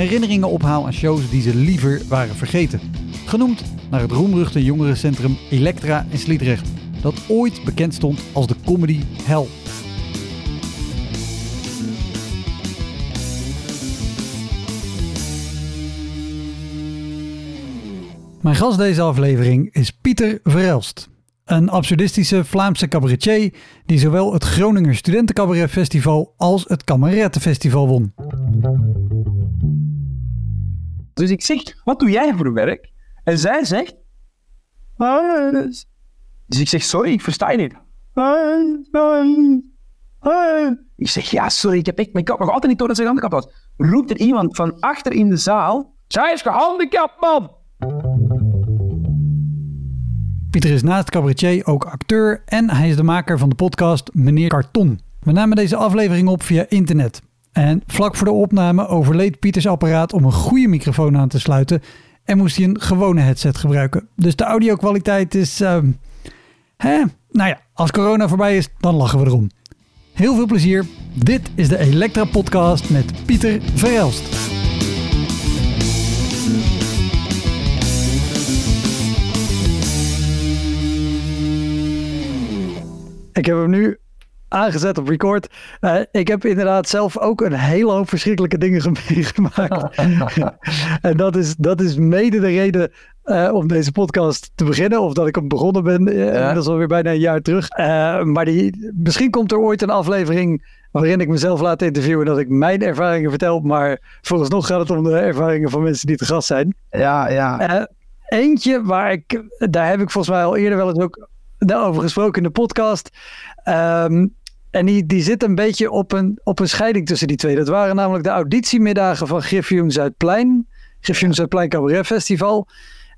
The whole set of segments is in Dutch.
herinneringen ophaal aan shows die ze liever waren vergeten. Genoemd naar het roemruchte jongerencentrum Elektra in Sliedrecht, dat ooit bekend stond als de comedy hell. Mijn gast deze aflevering is Pieter Verelst. Een absurdistische Vlaamse cabaretier die zowel het Groninger Studentencabaret Festival als het Kamerettenfestival won. Dus ik zeg, wat doe jij voor werk? En zij zegt... "Ah, Dus ik zeg, sorry, ik versta je niet. Ik zeg, ja, sorry, ik heb echt mijn kop nog altijd niet door dat ze gehandicapt was. Roept er iemand van achter in de zaal... Zij is gehandicapt, man! Pieter is naast cabaretier ook acteur en hij is de maker van de podcast Meneer Karton. We namen deze aflevering op via internet. En vlak voor de opname overleed Pieters apparaat om een goede microfoon aan te sluiten en moest hij een gewone headset gebruiken. Dus de audio-kwaliteit is. ehm, hè? Nou ja, als corona voorbij is, dan lachen we erom. Heel veel plezier. Dit is de Elektra Podcast met Pieter Verelst. Ik heb hem nu aangezet op record. Eh, ik heb inderdaad zelf ook een hele hoop verschrikkelijke dingen meegemaakt. en dat is, dat is mede de reden eh, om deze podcast te beginnen. Of dat ik hem begonnen ben. eh, Dat is alweer bijna een jaar terug. Eh, maar die, misschien komt er ooit een aflevering waarin ik mezelf laat interviewen. Dat ik mijn ervaringen vertel. Maar vooralsnog gaat het om de ervaringen van mensen die te gast zijn. Ja, ja. Eentje waar ik, daar heb ik volgens mij al eerder wel eens ook over gesproken in de podcast. Ehm, en die, die zit een beetje op een, op een scheiding tussen die twee. Dat waren namelijk de auditiemiddagen van Griffioen Zuidplein. Griffioen Zuidplein Cabaret Festival.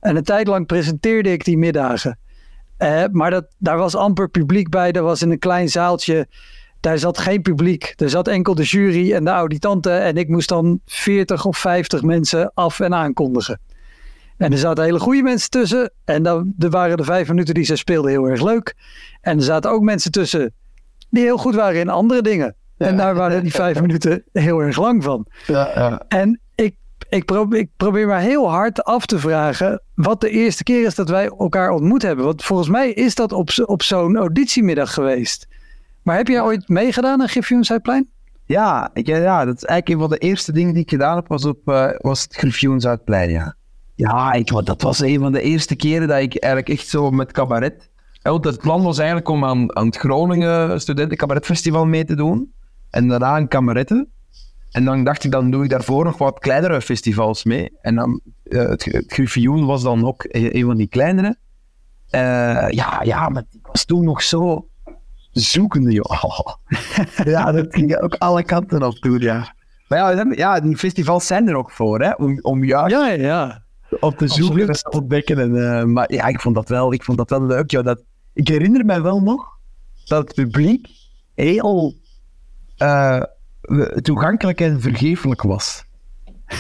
En een tijd lang presenteerde ik die middagen. Eh, maar dat, daar was amper publiek bij. Dat was in een klein zaaltje. Daar zat geen publiek. Er zat enkel de jury en de auditanten. En ik moest dan 40 of 50 mensen af en aankondigen. En er zaten hele goede mensen tussen. En dan er waren de vijf minuten die ze speelden heel erg leuk. En er zaten ook mensen tussen die heel goed waren in andere dingen. En daar waren die vijf minuten heel erg lang van. ja, ja. En ik, ik, probeer, ik probeer maar heel hard af te vragen wat de eerste keer is dat wij elkaar ontmoet hebben. Want volgens mij is dat op, op zo'n auditiemiddag geweest. Maar heb jij ooit meegedaan aan Griffioen Zuidplein? Ja, ik, ja, dat is eigenlijk een van de eerste dingen die ik gedaan heb, was, op, eh, was het Griffioen Zuidplein, ja. Ja, ik, dat was een van de eerste keren dat ik eigenlijk echt zo met cabaret... het plan was eigenlijk om aan, aan het Groningen Studenten Cabaretfestival mee te doen. En daarna een kameretten. En dan dacht ik, dan doe ik daarvoor nog wat kleinere festivals mee. En dan, eh, het, het Griffioen was dan ook een, van die kleinere. Eh, ja, ja, maar ik was toen nog zo zoekende, joh. ja, dat ging ook alle kanten op toen, ja. Maar ja, ja, die festivals zijn er ook voor, hè, om, om juist Ja, ja. op te zoeken en Absoluut. te ontdekken. En, eh, maar ja, ik vond dat wel, ik vond dat wel leuk, joh. Dat, ik herinner mij wel nog dat het publiek heel eh, toegankelijk en vergeeflijk was.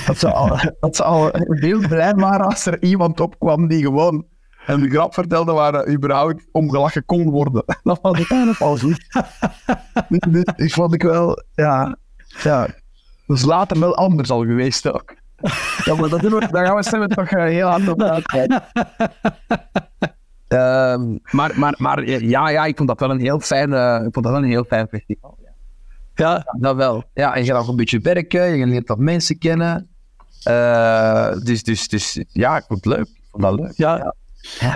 Dat ze, al, dat ze al heel blij waren als er iemand opkwam die gewoon een grap vertelde waar er überhaupt om gelachen kon worden. Dat vond ik eigenlijk al goed. Dus- dus ik vond ik wel, ja, ja. Dat is later wel anders al geweest ook. Ja, maar dat doen we, daar gaan we stemmen toch eh, heel hard op uitkijken. Ehm, maar, maar, maar ja, ja, ik vond dat wel een heel fijn, eh, ik vond dat wel een heel fijn festival. Ja. Ja, Dat wel. Ja, en je gaat ook een beetje werken, je leert wat mensen kennen. Eh, dus, dus, dus ja, ik vond het leuk. Ik vond dat leuk. ja.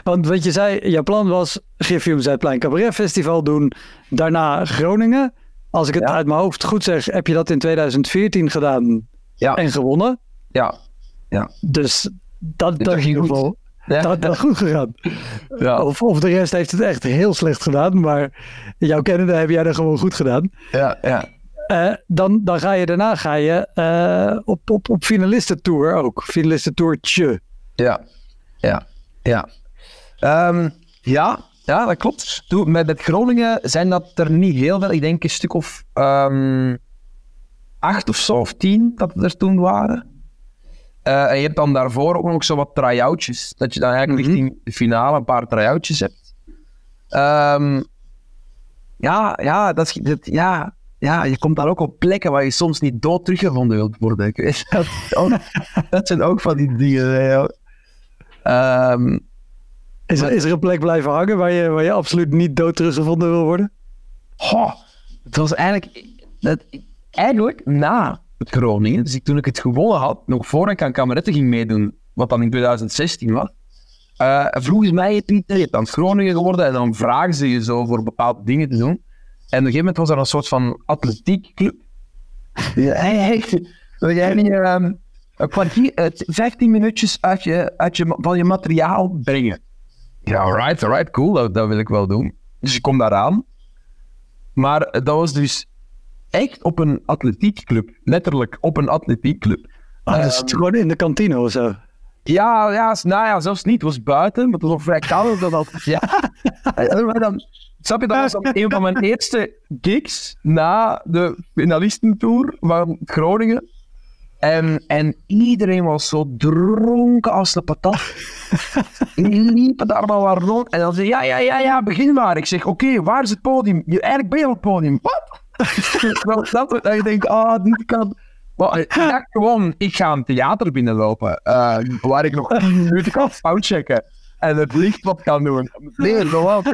Want wat je zei, jouw plan was Griffium Zuidplein Cabaret Festival doen. Daarna Groningen. Als ik het Ja. uit mijn hoofd goed zeg, heb je dat in 2014 gedaan Ja, en gewonnen. ja. Dus dat, dat ging ieder goed. Ja. dat, is goed gegaan. Ja. Of, of de rest heeft het echt heel slecht gedaan. Maar jouw kennende heb jij dat gewoon goed gedaan. Ja, ja. Eh, dan, dan ga je daarna ga je, eh, op, op, op finalistentour ook. Finalistentourtje. Ja, ja, ja. Ehm, ja, ja, dat klopt. Toen, met, met Groningen zijn dat er niet heel veel. Ik denk een stuk of ehm, acht of zo, of tien dat er toen waren. Eh, en je hebt dan daarvoor ook nog zo wat try-outjes. Dat je dan eigenlijk Mhm. richting de finale een paar try-outjes hebt. Ehm, ja, ja, dat is, dat, ja, ja, je komt dan ook op plekken waar je soms niet dood teruggevonden wilt worden. Dat, ook, dat zijn ook van die dingen. Ehm, Is, er- is er een plek blijven hangen waar je, waar je absoluut niet dood teruggevonden wil worden? goh, het was eigenlijk, dat, eigenlijk na Groningen, dus ik, toen ik het gewonnen had, nog voor ik aan kameretten ging meedoen, wat dan in 2016 was, eh vroegen ze mij, Pieter, je hebt aan het Groningen geworden en dan vragen ze je zo voor bepaalde dingen te doen. En op een gegeven moment was er een soort van atletiekclub. Ja, hey, jij niet ehm, een kwartier, eh, 15 minuutjes uit je, uit je, van je materiaal brengen? Ja, alright, alright, cool, dat, dat wil ik wel doen. Dus ik kom daaraan. Maar dat was dus echt op een atletiekclub. Letterlijk op een atletiekclub. Ah, dus het gewoon in de kantine of zo. Ja, ja, nou ja, zelfs niet. Het was buiten, maar het was ook vrij koud. Dat dat, ja. maar dan, snap je, dat was dan een van mijn eerste gigs na de finalistentour van Groningen. En, en iedereen was zo dronken als de patat. Die liepen daar maar wat rond. En dan zei ja, ja, ja, ja, begin maar. Ik zeg, oké, waar is het podium? Je, eigenlijk ben je op het podium. Wat? Wel, dat, dat je denkt, ah, dit kan... Maar ik dacht gewoon, ik ga een theater binnenlopen, eh, waar ik nog 10 minuten kan foutchecken en het licht wat kan doen. Nee, gewoon.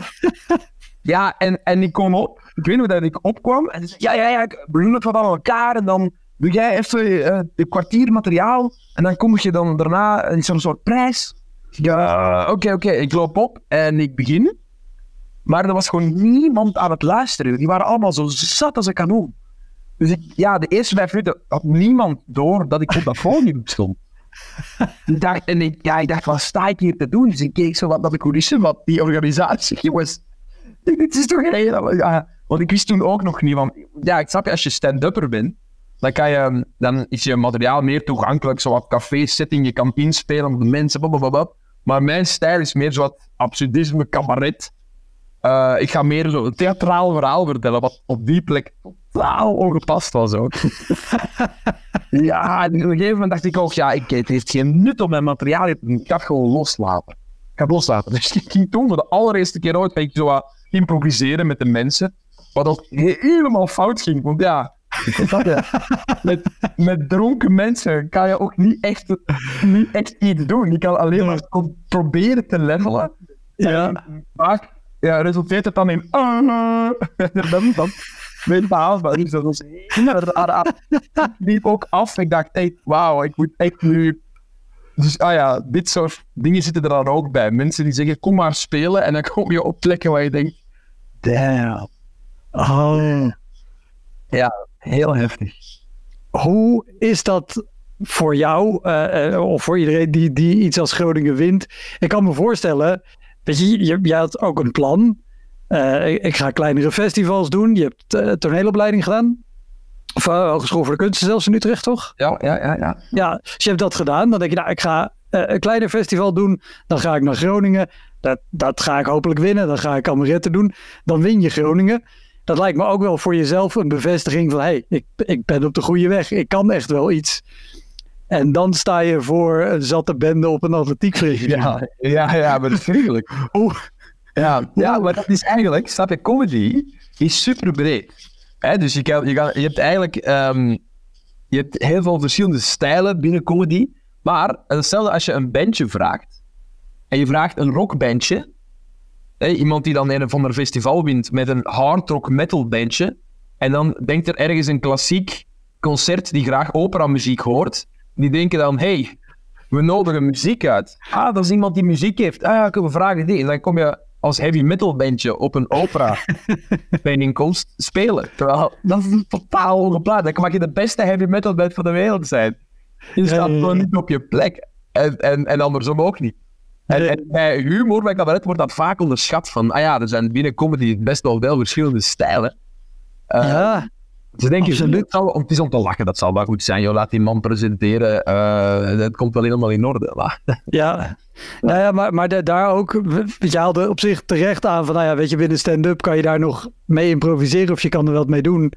Ja, en, en ik kom op, ik weet nog dat ik opkwam en ze zei, ja, ja, ja, ik- we doen het wat aan elkaar en dan doe jij even eh een kwartier materiaal en dan kom je dan daarna, er een soort prijs. Ja, oké, oké, ik loop op en ik begin. Maar er was gewoon niemand aan het luisteren. Die waren allemaal zo zat als een kanon. Dus ik, ja, de eerste vijf minuten had niemand door dat ik op dat podium stond. ik dacht, en ik, dacht, wat sta ik hier te doen? Dus ik keek zo wat naar de coulissen, wat die organisatie, jongens. Dit is toch. Ja, want ik wist toen ook nog niet, want ja, ik snap je, als je stand-upper bent, dan, kan je, dan is je materiaal meer toegankelijk, zo wat café-setting, je kan inspelen op de mensen, blablabla. Maar mijn stijl is meer zo wat absurdisme, cabaret. Eh, ik ga meer zo een theatraal verhaal vertellen, wat op die plek totaal ongepast was ook. ja, en op een gegeven moment dacht ik ook, ja, ik, het heeft geen nut om mijn materiaal. Ik ga het gewoon loslaten. Ik ga het loslaten. Dus ik ging toen voor de allereerste keer ooit ben ik zo wat improviseren met de mensen. Wat ook he- helemaal fout ging. Want ja, met, met dronken mensen kan je ook niet echt, niet echt iets doen. Je kan alleen maar pro- proberen te levelen. Ja. En vaak ja, resulteert het dan in. Dan, dan weet je haalbaar. Dus dat ook af. Ik dacht, hey, wauw, ik moet echt nu. Dus ah ja, dit soort dingen zitten er dan ook bij. Mensen die zeggen, kom maar spelen. En dan kom je op plekken waar je denkt, damn. Oh. Ja, heel heftig. Hoe is dat voor jou, eh, of voor iedereen die, die iets als Groningen wint? Ik kan me voorstellen, weet je, je, jij had ook een plan. Eh, ik, ik ga kleinere festivals doen. Je hebt eh, toneelopleiding gedaan. Of eh, Hogeschool voor de Kunsten zelfs in Utrecht, toch? Ja, ja, ja. ja. Ja, dus je hebt dat gedaan. Dan denk je, nou, ik ga een kleiner festival doen. Dan ga ik naar Groningen. Dat, dat ga ik hopelijk winnen. Dan ga ik amaretten doen. Dan win je Groningen. Dat lijkt me ook wel voor jezelf een bevestiging van... hé, hey, ik, ik ben op de goede weg. Ik kan echt wel iets. En dan sta je voor een zatte bende op een atletiekvereniging. Ja, ja, ja, maar dat is. Oeh. Ja, ja, maar dat is eigenlijk, snap je, comedy is super breed. Dus je, kan, je, kan, je hebt eigenlijk ehm, je hebt heel veel verschillende stijlen binnen comedy. Maar hetzelfde als je een bandje vraagt. En je vraagt een rockbandje. Iemand die dan een of ander festival wint met een hard rock metal bandje. En dan denkt er ergens een klassiek concert die graag operamuziek hoort. Die denken dan, hey, we nodigen muziek uit. Ah, dat is iemand die muziek heeft. Ah ja, kunnen we vragen die. En dan kom je als heavy metal bandje op een opera bijeenkomst spelen. Terwijl, dat is totaal ongeplaatst. Dan mag je de beste heavy metal band van de wereld zijn. Je staat ja, ja. gewoon niet op je plek. En, en, en andersom ook niet. En, Nee. en bij humor, bij cabaret, wordt dat vaak onderschat. Van, ah ja, er zijn binnen comedy best wel wel verschillende stijlen. Eh, ja, Ze denken, absoluut. het, zal- het is om te lachen, dat zal wel goed zijn. Joh, laat die man presenteren. eh dat komt wel helemaal in orde. Maar, ja. Nou ja, maar, maar da- daar ook, je haalde op zich terecht aan van, nou ja, weet je, binnen stand-up kan je daar nog mee improviseren of je kan er wat mee doen.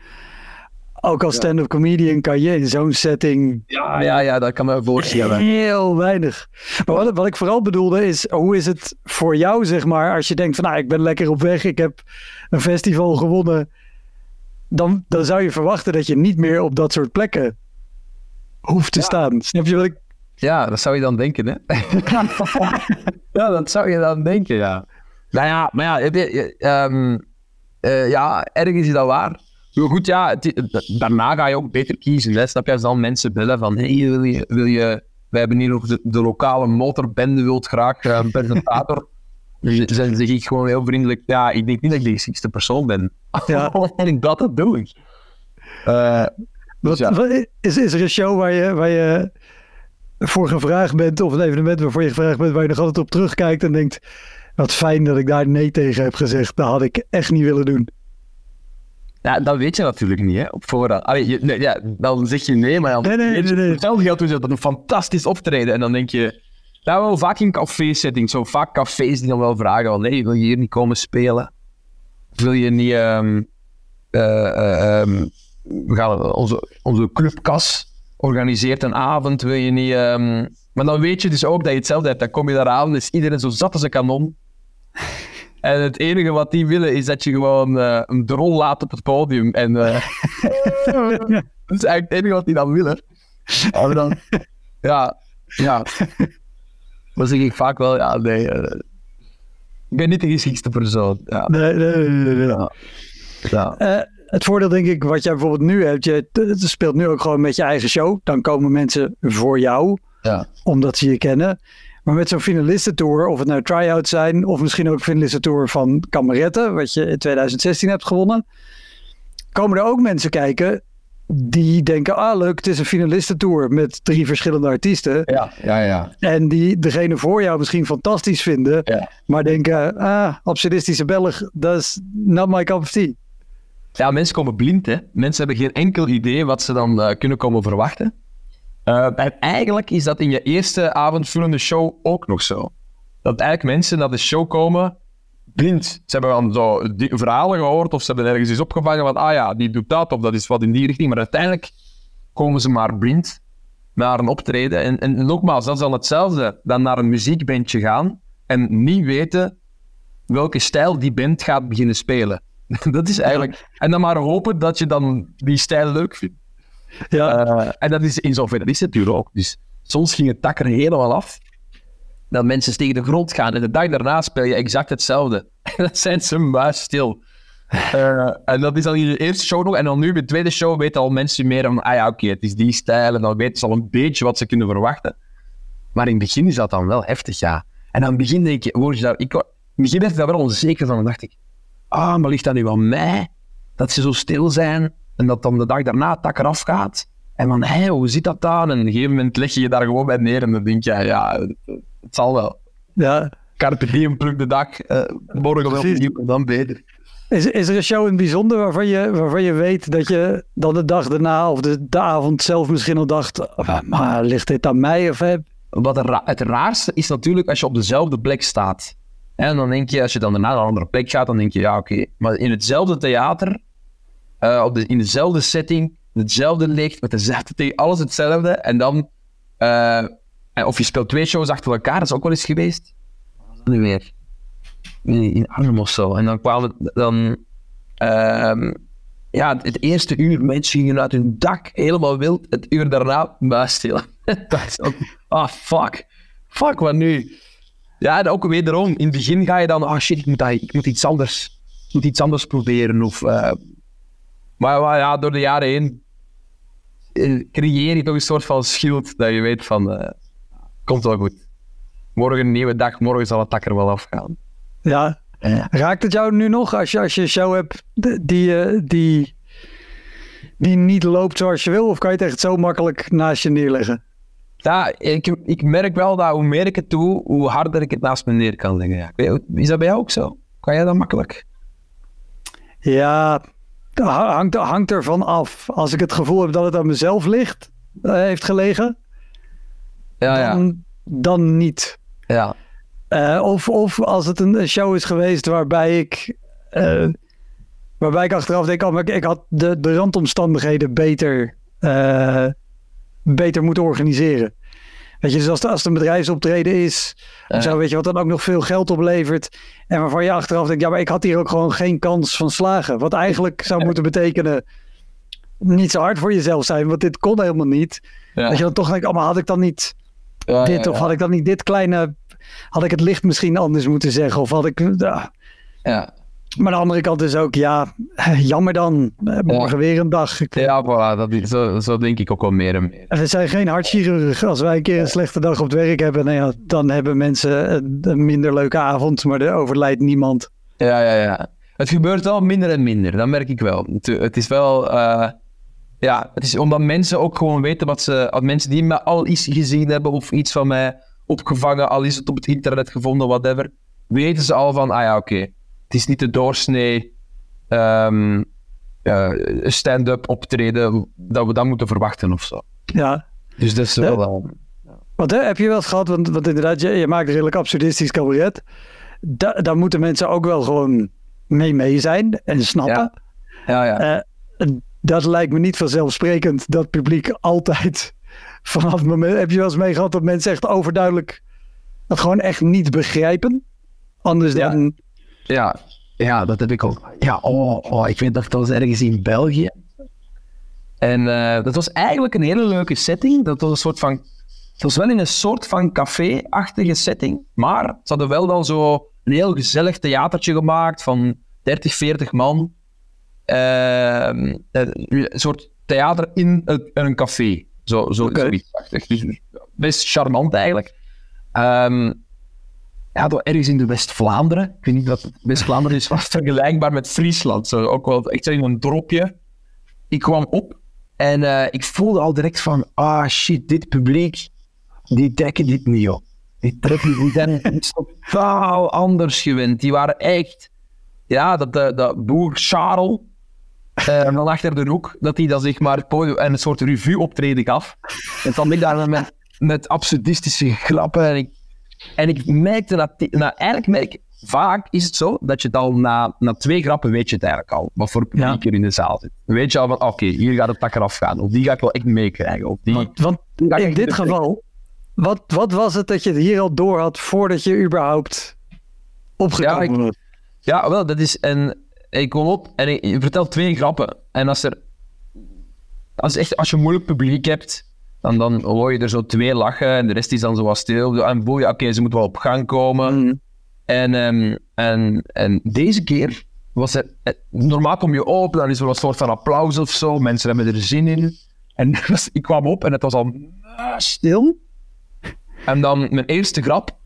Ook als stand-up comedian kan je in zo'n setting ja, ja, ja, dat kan me voorstellen. Heel weinig. Maar wat, wat ik vooral bedoelde is, hoe is het voor jou, zeg maar, als je denkt van, nou, ik ben lekker op weg, ik heb een festival gewonnen, dan, dan zou je verwachten dat je niet meer op dat soort plekken hoeft te staan. Snap je wat ik... Ja, dat zou je dan denken, hè? ja, dat zou je dan denken, ja. Nou ja, maar ja, heb je, ehm, eh, ja ergens is dat waar. Maar goed, ja, het- daarna ga je ook beter kiezen. Hè? Snap je, als dan mensen bellen van, hey, wil je, wil je, wij hebben hier nog de, de lokale motorbende, wilt graag eh, een presentator. Dan dan zeg ik gewoon heel vriendelijk, ja, ik denk niet dat ik de geschikste persoon ben. Ja. en ik dat, dat doe ik. Wat, ja. wat- is, is er een show waar je, waar je voor gevraagd bent, of een evenement waarvoor je gevraagd bent, waar je nog altijd op terugkijkt en denkt, wat fijn dat ik daar nee tegen heb gezegd. Dat had ik echt niet willen doen. Ja, dat weet je natuurlijk niet, hè, op voorhand. Allee, je, nee, ja, dan zeg je nee, maar dan... Nee, nee, nee, nee. Hetzelfde geldt dus dat een fantastisch optreden en dan denk je... Nou, wel vaak in café-settings, zo vaak cafés die dan wel vragen van, nee, wil je hier niet komen spelen? Wil je niet... ehm, eh, eh, ehm, we gaan onze, onze clubkas organiseert een avond, wil je niet... ehm, maar dan weet je dus ook dat je hetzelfde hebt. Dan kom je daar aan, is iedereen zo zat als een kanon. En het enige wat die willen is dat je gewoon eh, een drol laat op het podium. En dat is eigenlijk het enige wat die dan willen. Maar dan, ja, ja. Dan zeg ik vaak wel, ja, nee. eh, ik ben niet de geschikste persoon. Ja, Nee, nee, nee, nee, ja. ja. Eh, het voordeel denk ik, wat jij bijvoorbeeld nu hebt, je speelt nu ook gewoon met je eigen show. Dan komen mensen voor jou, ja. omdat ze je kennen. Maar met zo'n finalistentour, of het nou try-outs zijn, of misschien ook finalistentour van Kameretten, wat je in 2016 hebt gewonnen, komen er ook mensen kijken die denken, ah leuk, het is een finalistentour met drie verschillende artiesten. Ja, ja, ja. En die degene voor jou misschien fantastisch vinden, Ja. maar denken, ah, absurdistische Belg, dat is not my cup of tea. Ja, mensen komen blind, hè. Mensen hebben geen enkel idee wat ze dan eh, kunnen komen verwachten. Eh, en eigenlijk is dat in je eerste avondvullende show ook nog zo. Dat eigenlijk mensen naar de show komen blind. Ze hebben dan zo die verhalen gehoord of ze hebben ergens iets opgevangen van, ah ja, die doet dat of dat is wat in die richting. Maar uiteindelijk komen ze maar blind naar een optreden. En, en nogmaals, dat is dan hetzelfde dan naar een muziekbandje gaan en niet weten welke stijl die band gaat beginnen spelen. Dat is eigenlijk... En dan maar hopen dat je dan die stijl leuk vindt. Ja, Eh, en dat is in zoverre is het natuurlijk ook. Dus soms ging het dak er helemaal af. Dat mensen tegen de grond gaan. En de dag daarna speel je exact hetzelfde. En dan zijn ze muisstil. Eh en dat is dan in de eerste show nog. En dan nu bij de tweede show weten al mensen meer van... Ah ja, oké, het is die stijl. En dan weten ze al een beetje wat ze kunnen verwachten. Maar in het begin is dat dan wel heftig, ja. En aan het begin denk je... Word je daar, ik, in het begin werd ik daar wel onzeker van. Dan dacht ik... Ah, maar ligt dat nu aan mij? Dat ze zo stil zijn. En dat dan de dag daarna het dak eraf gaat. En van, hé, hoe zit dat dan? En op een gegeven moment leg je je daar gewoon bij neer. En dan denk je, ja, het, zal wel. ja. Carpe diem, pluk de dag. eh morgen wel opnieuw, dan beter. Is, is er een show in het bijzonder waarvan je, waarvan je weet dat je dan de dag daarna of de, de avond zelf misschien al dacht, "Ah, maar ligt dit aan mij? Of heb... Wat ra- het raarste is natuurlijk als je op dezelfde plek staat. En dan denk je, als je dan daarna naar een andere plek gaat, dan denk je, ja, oké. Maar in hetzelfde theater, eh, op de, in dezelfde setting, hetzelfde licht, met dezelfde alles hetzelfde. En dan, eh, of je speelt twee shows achter elkaar, dat is ook wel eens geweest. Nu weer? In, Arnhem of zo. En dan kwamen dan, ehm, ja, het eerste uur, mensen gingen uit hun dak, helemaal wild. Het uur daarna, muisstil. dat is ook, ah, fuck. Fuck, wat nu? Ja, en ook wederom, in het begin ga je dan, ah shit, ik moet, dat, ik moet iets anders, ik moet iets anders proberen. Of, eh, maar, ja, door de jaren heen eh, creëer je toch een soort van schild dat je weet van, eh, Komt wel goed. Morgen een nieuwe dag, morgen zal het dak er wel afgaan. Ja. Raakt het jou nu nog als je, als je een show hebt die, eh, die, die niet loopt zoals je wil? Of kan je het echt zo makkelijk naast je neerleggen? Ja, ik, ik merk wel dat hoe meer ik het doe, hoe harder ik het naast me neer kan leggen. Ja. Is dat bij jou ook zo? Kan jij dat makkelijk? Ja, hangt, hangt ervan af. Als ik het gevoel heb dat het aan mezelf ligt, eh, heeft gelegen, Ja, dan, dan niet. ja. Eh, of, of als het een een show is geweest waarbij ik, eh, waarbij ik achteraf denk, oh, maar ik, ik had de, de randomstandigheden beter, eh, beter moeten organiseren. Weet je, dus als, het- als het een bedrijfsoptreden is, of Ja. zo, weet je, wat dan ook nog veel geld oplevert. En waarvan je achteraf denkt, ja, maar ik had hier ook gewoon geen kans van slagen. Wat eigenlijk zou moeten betekenen, niet zo hard voor jezelf zijn, want dit kon helemaal niet. Ja. Dat je dan toch denkt, oh, maar had ik dan niet Ja, dit ja, of had ik dan niet dit kleine, had ik het licht misschien anders moeten zeggen of had ik, ja. Ja. maar aan de andere kant is ook, ja, jammer dan, morgen weer een dag. Ik- Ja, voilà, dat, zo, zo denk ik ook wel meer en meer. We zijn geen hartchirurg. Als wij een keer een slechte dag op het werk hebben, nou ja, dan hebben mensen een, minder leuke avond, maar er overlijdt niemand. Ja, ja, ja. Het gebeurt wel minder en minder, dat merk ik wel. Het, het is wel, eh, ja, het is omdat mensen ook gewoon weten wat ze, als mensen die me al iets gezien hebben of iets van mij opgevangen, al is het op het internet gevonden, whatever, weten ze al van, ah ja, oké, het is niet de doorsnee ehm, eh, stand-up optreden dat we dan moeten verwachten of zo. Ja, Dus dat is wel... eh, want hè, heb je wel eens gehad, want, want inderdaad, je, je maakt redelijk absurdistisch cabaret. Da, daar moeten mensen ook wel gewoon mee mee zijn en snappen. ja, ja. Eh, dat lijkt me niet vanzelfsprekend dat publiek altijd vanaf het moment. Heb je wel eens mee gehad dat mensen echt overduidelijk dat gewoon echt niet begrijpen? Anders Ja. dan. Ja, ja, dat heb ik ook. Ja, oh, oh, ik weet dat was ergens in België. En eh, dat was eigenlijk een hele leuke setting. Dat was een soort van. Het was wel in een soort van café-achtige setting. Maar ze hadden wel dan zo een heel gezellig theatertje gemaakt van 30, 40 man. Ehm, een soort theater in een, in een café. Zo, zo, zoiets-achtig. Dus best charmant eigenlijk. Ehm, ja, door ergens in de West-Vlaanderen. Ik weet niet wat West-Vlaanderen is, vergelijkbaar met Friesland. Zo, ook wel echt zo een dropje. Ik kwam op en eh, ik voelde al direct van, ah shit, dit publiek, die trekken dit niet op. Die trekken die zijn totaal anders gewend. Die waren echt, ja, dat, dat, dat boer Charles, eh, van achter de hoek, dat hij dan zeg maar het podium en een soort revue optreden gaf. En dan ik daar met, met absurdistische grappen en ik en ik merkte dat, nou, eigenlijk merk vaak is het zo dat je dan na, na twee grappen weet je het eigenlijk al, wat voor publiek Ja. er in de zaal zit. Dan weet je al van, oké, hier gaat het tak eraf gaan, of die ga ik wel echt meekrijgen, of die... Want, die in dit geval, wat, wat was het dat je het hier al door had voordat je überhaupt opgekomen Ja, ik- was? Ja, wel, dat is een... Ik kom op en ik, je vertelt twee grappen. En als er... Als, echt, als je moeilijk publiek hebt, dan, dan hoor je er zo twee lachen en de rest is dan zo wat stil. En voel je, oké, ze moeten wel op gang komen. Mm. En, ehm, en, en deze keer was er... eh, Normaal kom je op, dan is er een soort van applaus of zo. Mensen hebben er zin in. En ik kwam op en het was al stil. En dan mijn eerste grap.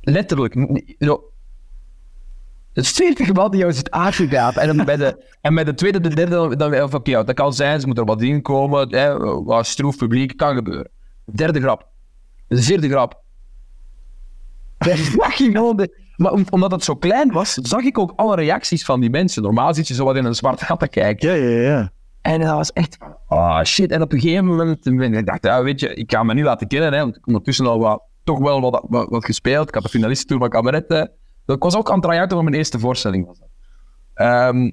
Letterlijk. Het is 40 man die jou zit aangegapen. En, dan bij de, en bij de tweede, de derde, dan, oké, ja, dat kan zijn, ze moet er wat in komen. Hè, wat stroef publiek, kan gebeuren. Derde grap. De vierde grap. Daar zag je gewoon de- maar om- omdat het zo klein was, zag ik ook alle reacties van die mensen. Normaal zit je zo wat in een zwart gat te kijken. Ja, ja, ja. En dat was echt van, ah shit. En op een gegeven moment, ik dacht, ja, weet je, ik ga me niet laten kennen. Hè, want ik heb ondertussen al wat, toch wel wat, wat, wat gespeeld. Ik had de finalistentour van Cabaret. Ik was ook aan het try-outen mijn eerste voorstelling. Was dat. Ehm,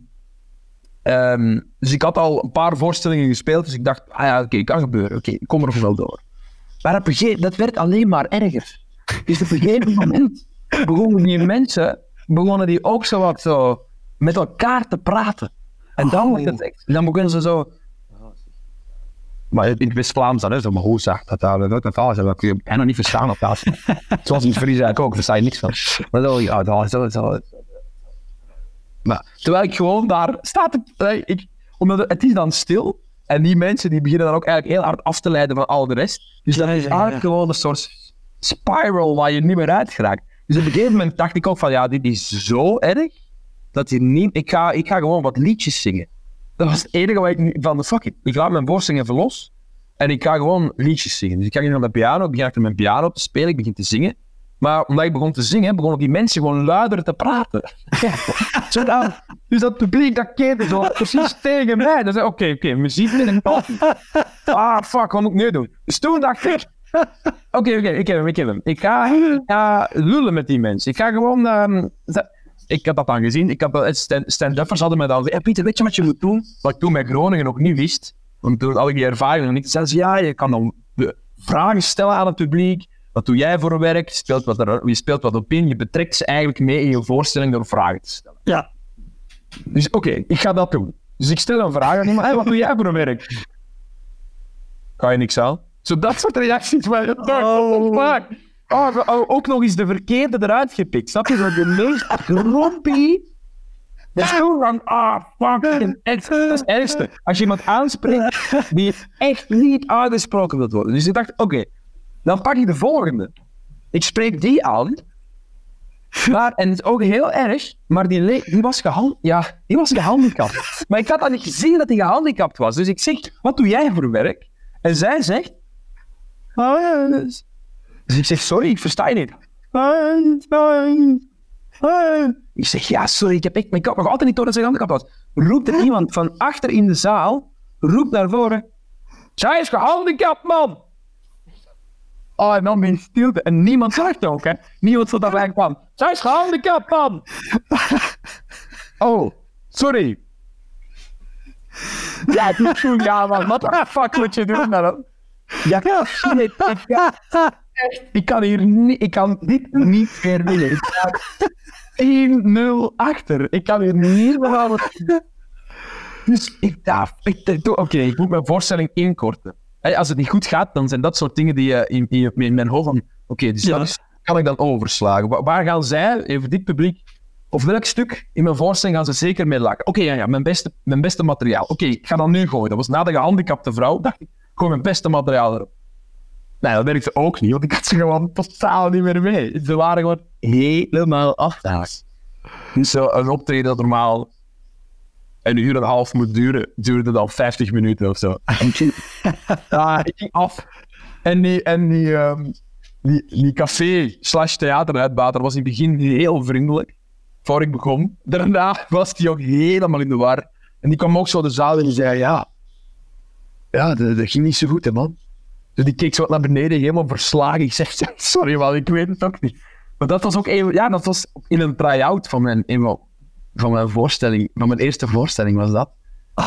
ehm, dus ik had al een paar voorstellingen gespeeld. Dus ik dacht, ah ja, oké, kan gebeuren. Oké, ik kom er nog wel door. Maar op een gegeven dat werd alleen maar erger. Dus op een gegeven moment begonnen die mensen begonnen die ook zo wat zo met elkaar te praten. En dan, het echt- dan begonnen ze zo. Maar in het West-Vlaams dan, hè, zo, maar hoe zag dat daar? Dat dat alles, dat kun je bijna niet verstaan op dat. Zoals in het Fries eigenlijk ook, versta je niks van. Maar zo, ja, dat is zo, zo. Maar terwijl ik gewoon daar sta te, eh, ik, omdat het, het is dan stil En die mensen die beginnen dan ook eigenlijk heel hard af te leiden van al de rest. Dus dat is eigenlijk ja. gewoon een soort spiral waar je niet meer uit geraakt. Dus op een gegeven moment dacht ik ook van, ja, dit is zo erg, dat je niet... Ik ga, ik ga gewoon wat liedjes zingen. Dat was het enige wat ik nu- van, fuck it, ik laat mijn borstring even los. En ik ga gewoon liedjes zingen. Dus ik ga hier naar mijn piano, ik begin mijn piano te spelen, ik begin te zingen. Maar omdat ik begon te zingen, begonnen die mensen gewoon luider te praten. Zo dan. Dus dat publiek, dat keerde zo precies tegen mij. Dan zei oké, oké, muziek met een. Ah, fuck, wat moet ik nu doen? Dus toen dacht ik, oké, oké, ik heb hem, ik heb hem. Ik ga, lullen met die mensen. Ik ga gewoon... ehm, ik had dat dan gezien. Ik had, stand-uppers hadden mij dan gezegd, Pieter, weet je wat je moet doen? Wat ik toen bij Groningen nog niet wist. Want toen had ik die ervaring nog niet. Zeiden ze, ja, je kan dan vragen stellen aan het publiek. Wat doe jij voor werk? Je speelt wat, er, je speelt wat op in. Je betrekt ze eigenlijk mee in je voorstelling door vragen te stellen. Ja. Dus oké, ik ga dat doen. Dus ik stel een vraag aan iemand. Hey, wat doe jij voor werk? Kan je niks aan? Zo dat soort reacties. Maar Oh. oh. Oh, we- oh, ook nog eens de verkeerde eruit gepikt. Snap je? Zo de meest grompie. Dat is van, ah, fuck. En echt, dat is het ergste. Als je iemand aanspreekt die echt niet aangesproken wilt worden. Dus ik dacht, oké, dan pak ik de volgende. Ik spreek die aan. Maar, en het is ook heel erg, maar die, die, was gehan ja, die was gehandicapt. Maar ik had al niet gezien dat hij gehandicapt was. Dus ik zeg, wat doe jij voor werk? En zij zegt... "Ah, ja, dus-" Dus ik zeg, sorry, ik versta je niet. Ik zeg, ja, sorry, ik heb echt... Ik had nog altijd niet door dat ze gehandicapt was. Roept er iemand van achter in de zaal, roept naar voren... Zij is gehandicapt, man! Oh, en dan ben je stilte. En niemand zag het ook, hè. Niemand zat daarbij kwam. Zij is gehandicapt, man! Oh, sorry. Ja, goed, ja, man. Wat de fuck moet je doen dan? Ja, kan, echt, ik kan hier niet... Ik kan dit niet meer winnen. Ik sta 1-0 achter. Ik kan hier niet meer aan. Dus ik dacht, oké, ik moet mijn voorstelling inkorten. Als het niet goed gaat, dan zijn dat soort dingen die je in, in, je- in mijn hoofd van, oké, dus Ja. dat is- kan ik dan overslagen. Wa- Waar gaan zij, even dit publiek, of welk stuk in mijn voorstelling gaan ze zeker mee lachen? Oké, ja, ja, mijn beste, mijn beste materiaal. Oké, ik ga dat nu gooien. Dat was na de gehandicapte vrouw, dacht ik, ik gooi mijn beste materiaal erop. Nee, dat werkte ook niet, want ik had ze gewoon totaal niet meer mee. Ze waren gewoon helemaal afgehaakt. Dus zo een optreden dat normaal een uur en een half moet duren, duurde dan 50 minuten of zo. ja, ik ging af. En die, en die, ehm, die, die café slash theateruitbater was in het begin heel vriendelijk. Voor ik begon. Daarna was die ook helemaal in de war. En die kwam ook zo de zaal in en zei, ja, ja, dat, dat ging niet zo goed, hè, man. Dus die keek zo wat naar beneden, helemaal verslagen. Ik zeg, sorry man, ik weet het ook niet. Maar dat was ook een, ja, dat was in een try-out van mijn, een van- mijn voorstelling, van mijn eerste voorstelling was dat.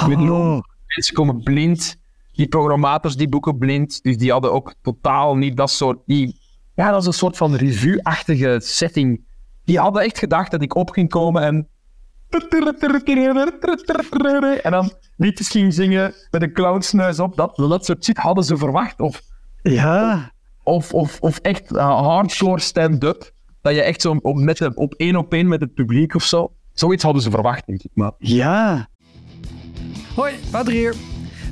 Niet Oh. mensen komen blind. Die programmators die boeken blind. Dus die hadden ook totaal niet dat soort. Die, ja, dat is een soort van revue-achtige setting. Die hadden echt gedacht dat ik op ging komen en. En dan liedjes ging zingen met een clownsneus op. Dat, dat soort shit hadden ze verwacht. Of, Ja. of, of, of echt uh, hardcore stand-up. Dat je echt zo op, met op één op één met het publiek of zo. Zoiets hadden ze verwacht, denk ik. Maar Ja. Hoi, Wouter hier.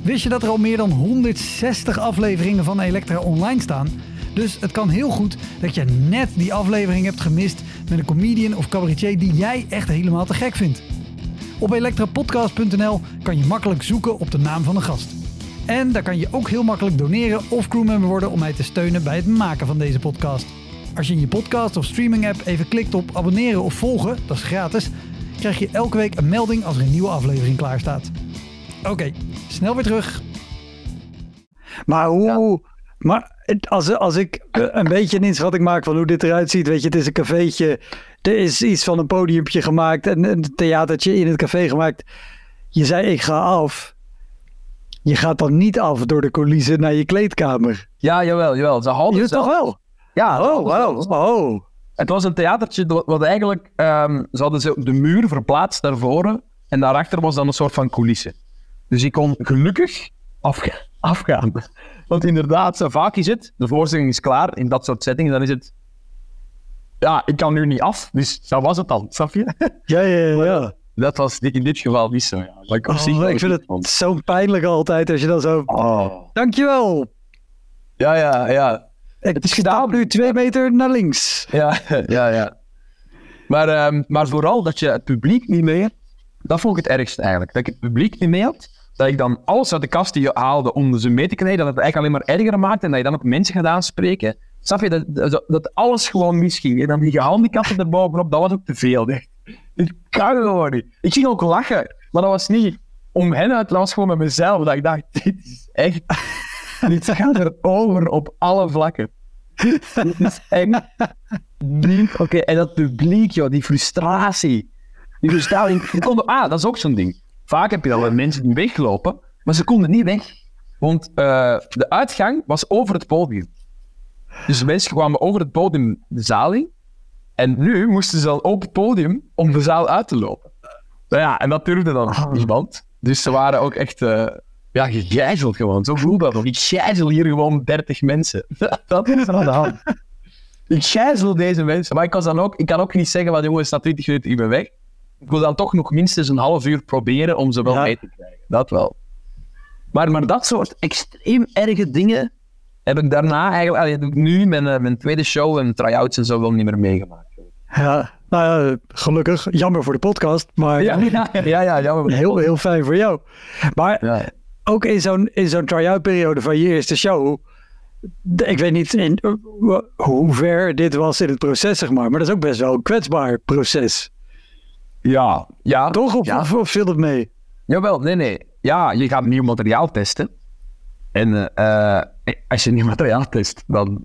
Wist je dat er al meer dan 160 afleveringen van Elektra online staan? Dus het kan heel goed dat je net die aflevering hebt gemist met een comedian of cabaretier die jij echt helemaal te gek vindt. Op elektrapodcast.nl kan je makkelijk zoeken op de naam van de gast. En daar kan je ook heel makkelijk doneren of crewmember worden om mij te steunen bij het maken van deze podcast. Als je in je podcast of streaming app even klikt op abonneren of volgen, dat is gratis, krijg je elke week een melding als er een nieuwe aflevering klaar staat. Oké, snel weer terug. Maar hoe... Maar als, als ik eh, een beetje een inschatting maak van hoe dit eruit ziet. Weet je, het is een cafeetje. Er is iets van een podiumpje gemaakt. En een theatertje in het café gemaakt. Je zei ik ga af. Je gaat dan niet af door de coulissen naar je kleedkamer. ja, jawel, jawel. Ze hadden Je zelf- toch wel? Ja, Oh, zelf- wow. Oh. Het was een theatertje dat- wat eigenlijk... ehm, ze hadden de muur verplaatst naar voren. En daarachter was dan een soort van coulisse. Dus ik kon gelukkig afga- afgaan. Want inderdaad, zo vaak is het... De voorstelling is klaar in dat soort settingen. Dan is het... Ja, ik kan nu niet af. Dus dat was het dan, snap je? Ja, ja, ja. dat was in dit geval niet zo. Ja. Maar ik, Oh, wel ik vind het zo pijnlijk altijd als je dan zo... Oh. Dankjewel! Ja, ja, ja. Ik Het is gedaan. nu twee meter naar links. Ja, ja, ja. Maar, ehm, maar vooral dat je het publiek niet mee hebt, dat vond ik het ergste eigenlijk. Dat ik het publiek niet mee had, dat ik dan alles uit de kast die je haalde om ze mee te krijgen, dat het eigenlijk alleen maar erger maakte en dat je dan ook mensen gaat aanspreken. Snap je, dat, dat, alles gewoon misging. En dan die gehandicapten er bovenop, dat was ook te veel. Echt. Dit kan gewoon niet. Ik ging ook lachen, maar dat was niet om hen uit, dat was gewoon met mezelf. Dat ik dacht, dit is echt... dit gaat er over op alle vlakken. Dit is echt oké. En dat publiek, joh, die frustratie. Die frustratie. Ah, dat is ook zo'n ding. Vaak heb je dan mensen die weglopen, maar ze konden niet weg. Want eh, de uitgang was over het podium. Dus de mensen kwamen over het podium de zaal in. En nu moesten ze dan op het podium om de zaal uit te lopen. Nou ja, en dat durfde dan niemand. Dus ze waren ook echt eh, ja, gegijzeld gewoon. Zo voelde dat nog. Ik gijzel hier gewoon 30 mensen. dat is er aan de hand. Ik gijzel deze mensen. Maar ik, was dan ook, ik kan ook niet zeggen, van jongens, na 20 minuten, ik ben weg. Ik wil dan toch nog minstens een half uur proberen om ze wel Ja. mee te krijgen. Dat wel. Maar, maar dat soort extreem erge dingen heb ik daarna eigenlijk... allee, ik nu mijn, eh, mijn tweede show en try-outs en zo wel niet meer meegemaakt. Ja, nou ja, gelukkig. Jammer voor de podcast, maar Ja, ja, ja, ja jammer. heel, heel fijn voor jou. Maar Ja, ook in zo'n, in zo'n try-out periode van je eerste show. Ik weet niet in, eh, hoe ver dit was in het proces, zeg maar. Maar dat is ook best wel een kwetsbaar proces. Ja, ja. Toch? Of, Ja. of, of viel het mee? Jawel, nee, nee. Ja, je gaat nieuw materiaal testen. En eh, eh, als je nieuw materiaal test, dan...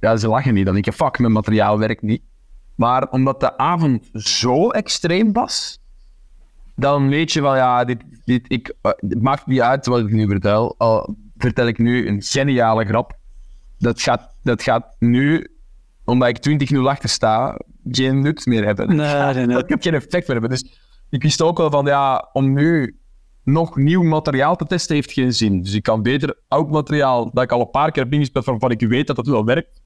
Ja, ze lachen niet. Dan denk je, fuck, mijn materiaal werkt niet. Maar omdat de avond zo extreem was, dan weet je van, ja, dit, dit, ik, eh, het maakt niet uit wat ik nu vertel. Al vertel ik nu een geniale grap. Dat gaat, dat gaat nu, omdat ik 20 0 achter sta, geen nut meer hebben. Nee, nee, nee. Ik heb geen effect meer hebben. Dus ik wist ook wel van, ja, om nu nog nieuw materiaal te testen heeft geen zin. Dus ik kan beter oud materiaal dat ik al een paar keer heb ingespeeld, waarvan ik weet dat het wel werkt,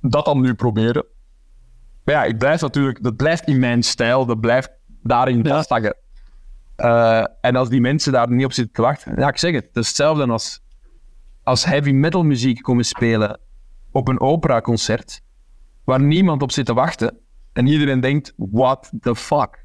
dat dan nu proberen. Maar ja, ik blijf natuurlijk, dat blijft in mijn stijl, dat blijft daarin Ja. vasthangen. Eh, en als die mensen daar niet op zitten te wachten, ja, ik zeg het, het is hetzelfde als, als heavy metal muziek komen spelen op een operaconcert, waar niemand op zit te wachten, en iedereen denkt, what the fuck?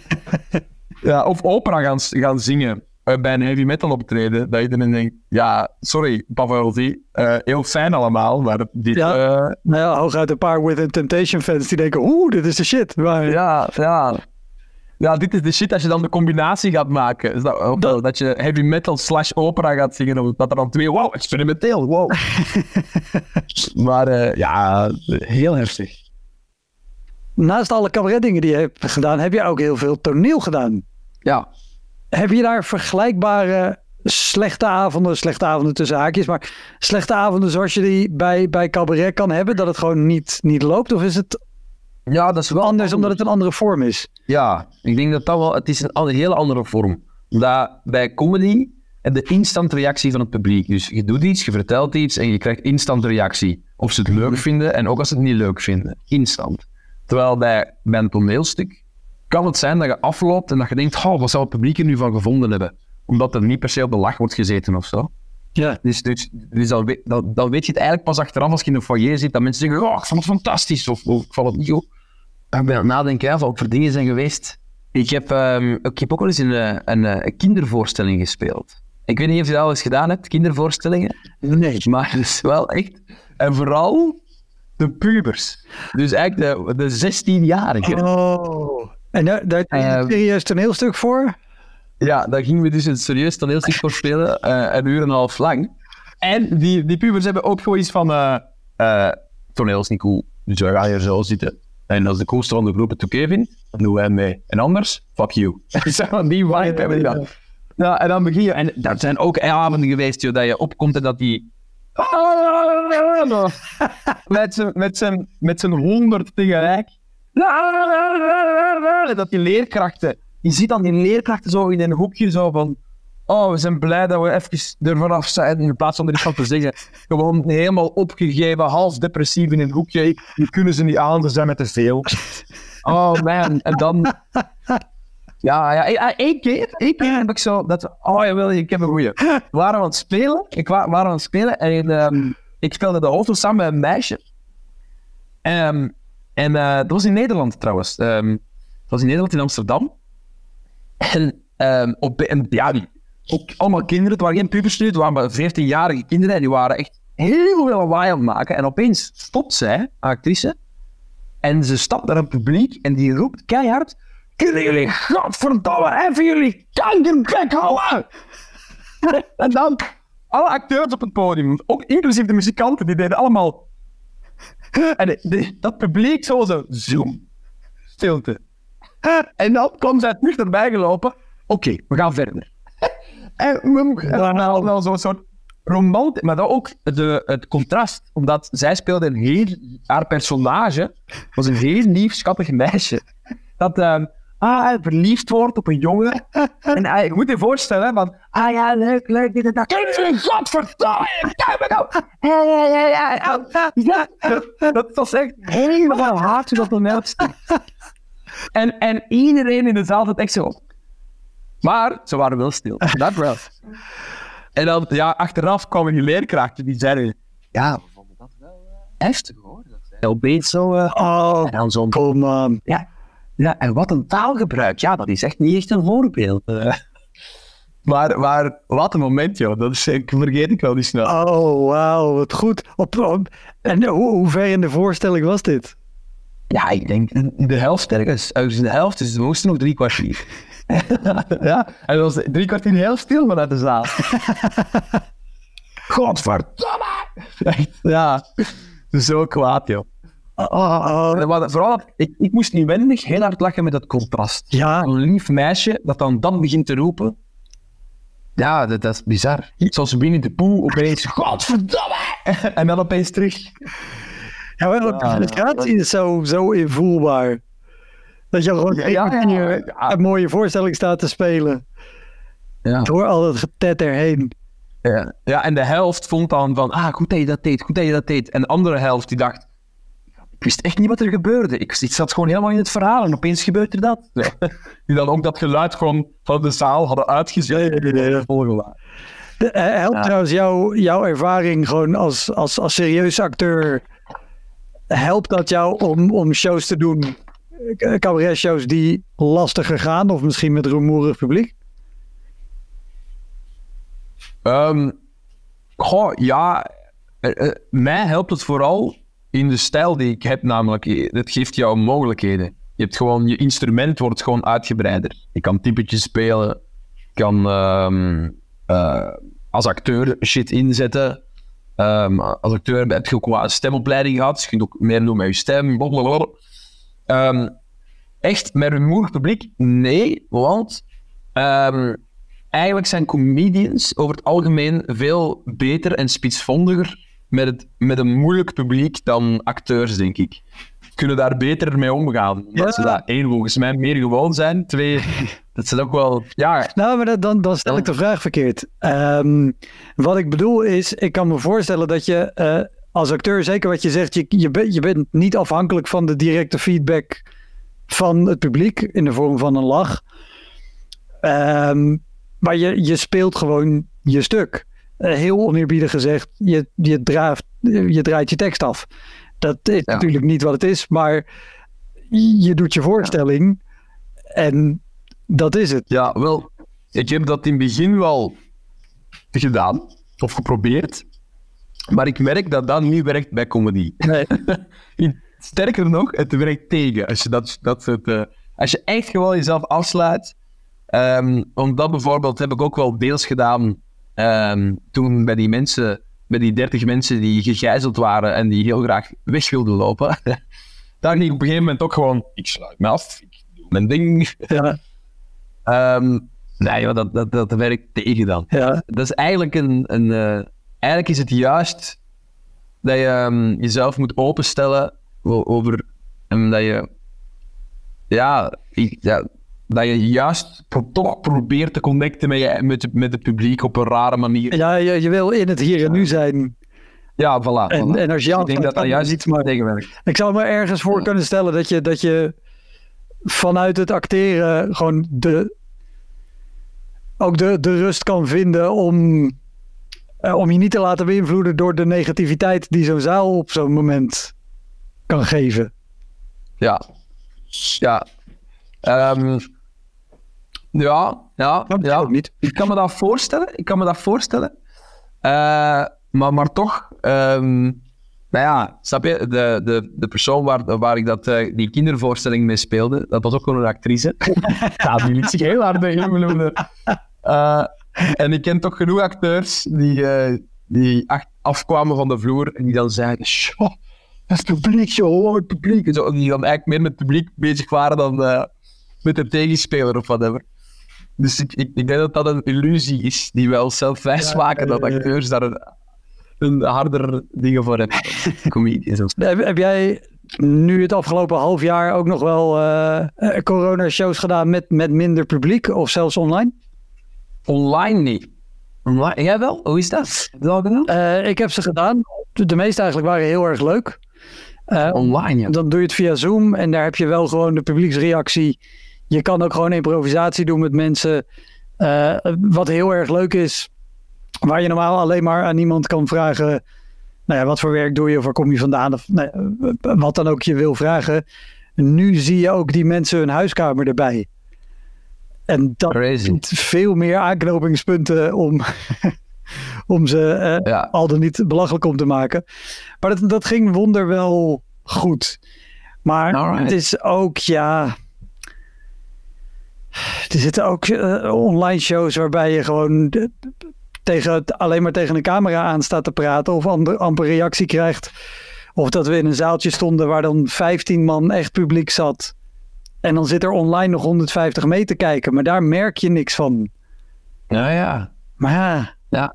ja, of opera gaan, gaan zingen eh, bij een heavy metal optreden, dat iedereen denkt, ja, sorry, Pavarotti, eh heel fijn allemaal, maar dit... Ja. eh, Nou ja, hooguit een paar Within Temptation fans die denken, oeh, dit is de shit. Maar, Ja, ja. Ja, dit is de shit als je dan de combinatie gaat maken. Dat, Dat- dat je heavy metal slash opera gaat zingen. Of dat er dan twee, wow, experimenteel, wow. maar ja, heel heftig. Naast alle cabaretdingen die je hebt gedaan, heb je ook heel veel toneel gedaan. Ja. Heb je daar vergelijkbare slechte avonden, slechte avonden tussen haakjes, maar slechte avonden zoals je die bij, bij cabaret kan hebben, dat het gewoon niet, niet loopt? Of is het Ja, dat is wel anders omdat het een andere vorm is? Ja, ik denk dat dat wel... Het is een hele andere vorm. Omdat bij comedy heb je instant reactie van het publiek. Dus je doet iets, je vertelt iets en je krijgt instant reactie. Of ze het leuk vinden en ook als ze het niet leuk vinden. Instant. Terwijl bij, bij een toneelstuk kan het zijn dat je afloopt en dat je denkt, oh, wat zou het publiek er nu van gevonden hebben? Omdat er niet per se op de lach wordt gezeten of zo. Ja. Dus, dus, dus dan, weet, dan, dan weet je het eigenlijk pas achteraf als je in een foyer zit, dat mensen zeggen, oh, ik vond het fantastisch, of, of ik vond het niet goed. Ik ben aan het nadenken wat voor dingen zijn geweest. Ik heb, ehm, ik heb ook wel eens een, een, een kindervoorstelling gespeeld. Ik weet niet of je dat al eens gedaan hebt, kindervoorstellingen. Nee. Maar het is wel echt... En vooral de pubers. Dus eigenlijk de, de 16-jarigen. Oh. En daar, daar heb je Eh, een serieus toneelstuk voor? Ja, daar gingen we dus een serieus toneelstuk voor spelen, eh, een uur en een half lang. En die, die pubers hebben ook gewoon iets van, eh eh, toneel is niet cool, dus wij gaan hier zo zitten. En als de coolste van de groep vindt, dan doen wij mee. En anders, fuck you. Die vibe hebben die dan. Ja, en dan begin je, en daar zijn ook avonden geweest joh, dat je opkomt en dat die... met zijn met met zijn honderd tegelijk. Dat die leerkrachten, je ziet dan die leerkrachten zo in een hoekje zo van, oh, we zijn blij dat we even er vanaf zijn, in plaats van er iets van te zeggen. Gewoon helemaal opgegeven, half depressief in een hoekje. Die kunnen ze niet aan, ze zijn met te veel. Oh man, en dan... Ja, ja, ja, één keer, één keer heb ik zo, dat, oh jawel, ik heb een goeie. We waren aan het spelen, ik wa waren aan het spelen en ehm, ik speelde de auto samen met een meisje. Ehm, en eh, dat was in Nederland trouwens. Ehm, dat was in Nederland, in Amsterdam. En, op, en ja, ook allemaal kinderen, het waren geen pubers nu, het waren maar 14-jarige kinderen en die waren echt heel veel lawaai aan het maken. En opeens stopt zij, actrice, en ze stapt naar het publiek en die roept keihard: Kunnen jullie godverdomme even jullie kankerbek houden? en dan alle acteurs op het podium, ook inclusief de muzikanten, die deden allemaal. En de- de- dat publiek zo zo, zoom, stilte. En dan kwam zij terug erbij gelopen. Oké, we gaan verder. En we hadden wel zo'n soort romantisch, maar dat ook de, het contrast, omdat zij speelde een heel, haar personage was een heel lief, schattig meisje. Dat ehm, ah, verliefd wordt op een jongen. En ah, je moet je voorstellen, van, ah ja, leuk, leuk, dit en dat. Godverdomme, kijk me nou. Ja, ja, ja, ja, dat, dat was echt helemaal hard hoe dat toneel stond. En, en iedereen in de zaal had echt zo. Maar ze waren wel stil. Dat wel. En dan, ja, achteraf kwamen die leerkrachten die zeiden: Ja, we vonden dat wel eh, heftig hoor. Dat opeens zo. eh, Oh, en dan zo'n. kom man. Ja, ja, en wat een taalgebruik. Ja, dat is echt niet echt een voorbeeld. eh. Maar, maar wat een moment, joh. Dat is, ik vergeet ik wel niet snel. Oh, wauw, wat goed. Op, op- en hoe, hoe ver in de voorstelling was dit? Ja, ik denk de helft ergens. Ergens de helft, dus we moesten nog drie kwartier. ja, en dat was drie kwartier heel stil vanuit de zaal. Godverdomme! Echt, ja, zo kwaad, joh. Oh, oh, wat- Vooral, dat- ik, ik moest inwendig heel hard lachen met dat contrast. ja, Een lief meisje dat dan dan begint te roepen. Ja, dat, dat is bizar. Zoals Winnie de Pooh opeens, godverdomme! En dan opeens terug. ja de Ja, presentatie is zo, zo invoelbaar. Dat je gewoon Ja, ja, een mooie voorstelling staat te spelen. Ja. Door al het getet erheen. Ja. ja, en de helft vond dan van, ah, goed dat je dat deed, goed dat je dat deed. En de andere helft die dacht, ik wist echt niet wat er gebeurde. Ik, ik zat gewoon helemaal in het verhaal en opeens gebeurt er dat. Ja. Die dan ook dat geluid gewoon van de zaal hadden uitgezet. De- eh, helpt Ja. trouwens jouw, jouw ervaring gewoon als, als, als serieus acteur. Helpt dat jou om, om shows te doen, eh, cabaret-shows die lastiger gaan, of misschien met rumoerig publiek? Ehm, goh, ja, eh, eh, mij helpt het vooral in de stijl die ik heb, namelijk, eh, het geeft jou mogelijkheden. Je hebt gewoon, je instrument wordt gewoon uitgebreider. Je kan typetjes spelen, je kan ehm, eh, als acteur shit inzetten. Ehm, als acteur heb je ook een stemopleiding gehad, dus je kunt ook meer doen met je stem. Ehm, echt, met een moeilijk publiek? Nee, want eigenlijk zijn comedians over het algemeen veel beter en spitsvondiger met, het, met een moeilijk publiek dan acteurs, denk ik. Kunnen daar beter mee omgaan. Omdat Ja. ze dat één, volgens mij meer gewoon zijn. Twee, dat ze ook wel... Ja, Nou, maar dat- dan, dan stel ik de vraag verkeerd. Ehm, wat ik bedoel is, ik kan me voorstellen dat je eh, als acteur, zeker wat je zegt, je, je bent niet afhankelijk van de directe feedback van het publiek in de vorm van een lach. Ehm, maar je, je speelt gewoon je stuk. Eh, heel oneerbiedig gezegd, je, je, draait, je draait je tekst af. Dat is Ja. natuurlijk niet wat het is, maar je doet je voorstelling en dat is het. ja, wel... Ik heb dat in het begin wel gedaan. Of geprobeerd. Maar ik merk dat dat niet werkt bij comedy. Nee. Sterker nog, het werkt tegen. Als je, dat, dat soort, eh, als je echt gewoon jezelf afsluit. Ehm omdat bijvoorbeeld heb ik ook wel deels gedaan ehm, toen bij die mensen, bij die 30 mensen die gegijzeld waren en die heel graag weg wilden lopen. Daar ging ik op een gegeven moment ook gewoon, ik sluit me af, ik doe mijn ding. Ja, Ehm, nee, joh, dat, dat, dat werkt tegen dan. ja. Dat is eigenlijk een. een eh, eigenlijk is het juist dat je ehm, jezelf moet openstellen over. En dat je. Ja, ja, dat je juist toch probeert te connecten met, je, met, met het publiek op een rare manier. ja je, je wil in het hier en nu zijn. Ja, voilà. En, voilà. en als je ik denk dat dat juist niet, maar tegenwerkt. ik zou me ergens voor Ja. kunnen stellen dat je, dat je vanuit het acteren gewoon de, ook de, de rust kan vinden om, eh, om je niet te laten beïnvloeden door de negativiteit die zo'n zaal op zo'n moment kan geven. Ja. Ja. Ehm, ja, ja, Dat ja. ook niet. Ik kan me dat voorstellen. Ik kan me dat voorstellen. Eh, maar, maar toch, nou ja, snap je? De, de, de persoon waar, waar ik dat, eh, die kindervoorstelling mee speelde, dat was ook gewoon een actrice. ja, die liet zich heel hard beïnvloeden. Eh en ik ken toch genoeg acteurs die, die afkwamen van de vloer en die dan zeiden: "Sjoe, dat is het publiek, joh, het publiek. En zo, die dan eigenlijk meer met het publiek bezig waren dan met de tegenspeler of whatever. Dus ik, ik, ik denk dat dat een illusie is die wij onszelf wijs Ja, maken dat ja. acteurs daar een, een harder dingen voor hebben. Comedians. of. Heb, heb jij nu het afgelopen half jaar ook nog wel eh eh, corona-shows gedaan met, met minder publiek of zelfs online? Online niet. Online, jij wel? Hoe is dat? Heb je dat al gedaan? Eh, ik heb ze gedaan. De, meeste eigenlijk waren heel erg leuk. Eh, Online, ja. Dan doe je het via Zoom en daar heb je wel gewoon de publieksreactie. Je kan ook gewoon improvisatie doen met mensen. Eh, wat heel erg leuk is, waar je normaal alleen maar aan iemand kan vragen. Nou ja, wat voor werk doe je of waar kom je vandaan? Of nou ja, wat dan ook je wil vragen. Nu zie je ook die mensen hun huiskamer erbij. En dat biedt veel meer aanknopingspunten om, om ze eh, Ja. al dan niet belachelijk om te maken. Maar dat, dat ging wonder wel goed. Maar Alright. het is ook, ja. Er zitten ook eh, online shows waarbij je gewoon de- tegen, alleen maar tegen een camera aan staat te praten of ander, amper reactie krijgt. Of dat we in een zaaltje stonden waar dan 15 man echt publiek zat. En dan zit er online nog 150 mee te kijken, maar daar merk je niks van. Ja, ja. Maar ja, Ja.